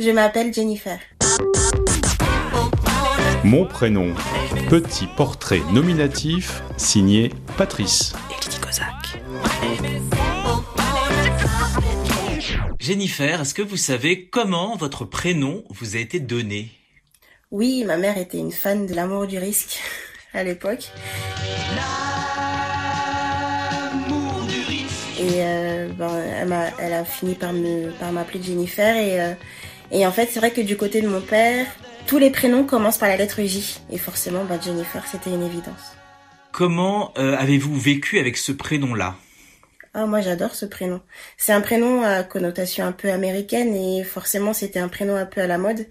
Je m'appelle Jennifer. Mon prénom. Petit portrait nominatif signé Patrice. Jennifer, est-ce que vous savez comment votre prénom vous a été donné? Oui, ma mère était une fan de l'amour du risque à l'époque. Et euh, ben, elle, a, elle, a, fini par me par m'appeler Jennifer et euh, et en fait c'est vrai que du côté de mon père tous les prénoms commencent par la lettre J et forcément ben, Jennifer c'était une évidence. Comment euh, avez-vous vécu avec ce prénom-là? Ah, moi j'adore ce prénom. C'est un prénom à connotation un peu américaine et forcément c'était un prénom un peu à la mode.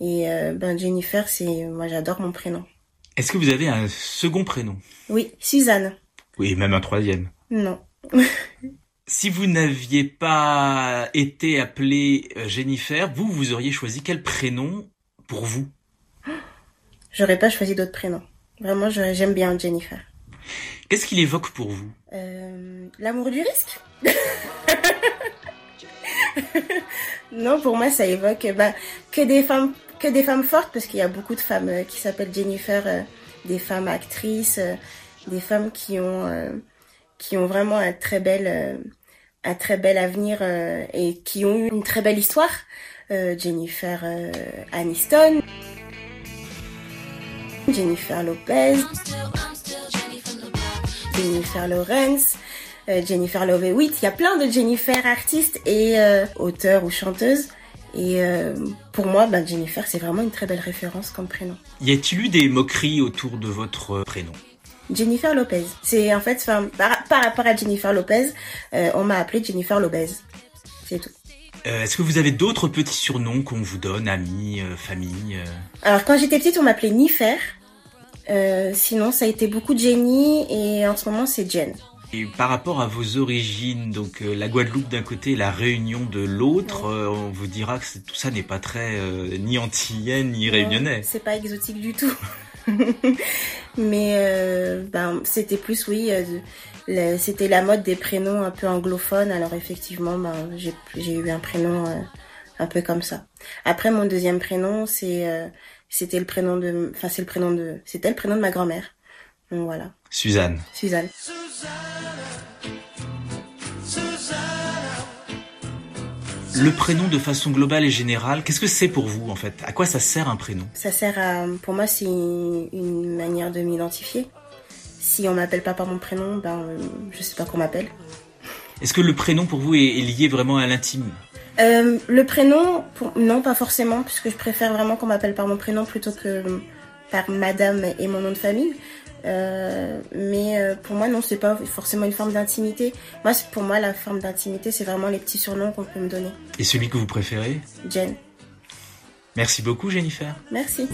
Et ben Jennifer, c'est moi j'adore mon prénom. Est-ce que vous avez un second prénom? Oui, Suzanne. Oui, même un troisième. Non. si vous n'aviez pas été appelée Jennifer, vous, vous auriez choisi quel prénom pour vous? J'aurais pas choisi d'autres prénoms. Vraiment, j'aime bien Jennifer. Qu'est-ce qu'il évoque pour vous? Euh, L'amour du risque? Non, pour moi, ça évoque bah, que des femmes, que des femmes fortes, parce qu'il y a beaucoup de femmes euh, qui s'appellent Jennifer, euh, des femmes actrices, euh, des femmes qui ont, euh, qui ont vraiment un très bel, euh, un très bel avenir et qui ont eu une très belle histoire. Jennifer Aniston, Jennifer Lopez. Jennifer Lawrence, euh, Jennifer Love Hewitt. Il y a plein de Jennifer artistes et euh, auteurs ou chanteuses. Et euh, pour moi, ben, Jennifer, c'est vraiment une très belle référence comme prénom. Y a-t-il eu des moqueries autour de votre prénom? Jennifer Lopez. C'est en fait, par, par rapport à Jennifer Lopez, on m'a appelé Jennifer Lopez. C'est tout. Est-ce que vous avez d'autres petits surnoms qu'on vous donne, amis, famille Alors quand j'étais petite, on m'appelait Nifer. Euh, sinon, ça a été beaucoup Jenny et en ce moment, c'est Jen. Et par rapport à vos origines, donc euh, la Guadeloupe d'un côté et la Réunion de l'autre, euh, on vous dira que tout ça n'est pas très ni antillais ni réunionnais. C'est pas exotique du tout. Mais ben, c'était plus, oui, c'était la mode des prénoms un peu anglophones. Alors effectivement, ben, j'ai eu un prénom un peu comme ça. Après, mon deuxième prénom, c'est c'était le prénom de, enfin c'est le prénom de, c'était le prénom de ma grand-mère. Donc voilà. Suzanne. Suzanne. Le prénom de façon globale et générale, qu'est-ce que c'est pour vous en fait? À quoi ça sert un prénom? Ça sert à, pour moi, c'est une manière de m'identifier. Si on m'appelle pas par mon prénom, ben je sais pas qu'on m'appelle. Est-ce que le prénom pour vous est lié vraiment à l'intime? Euh, le prénom, non, pas forcément, puisque je préfère vraiment qu'on m'appelle par mon prénom plutôt que par madame et mon nom de famille. Euh, mais euh, pour moi, non, c'est pas forcément une forme d'intimité. Moi, pour moi, la forme d'intimité, c'est vraiment les petits surnoms qu'on peut me donner. Et celui que vous préférez? Jen. Merci beaucoup, Jennifer. Merci.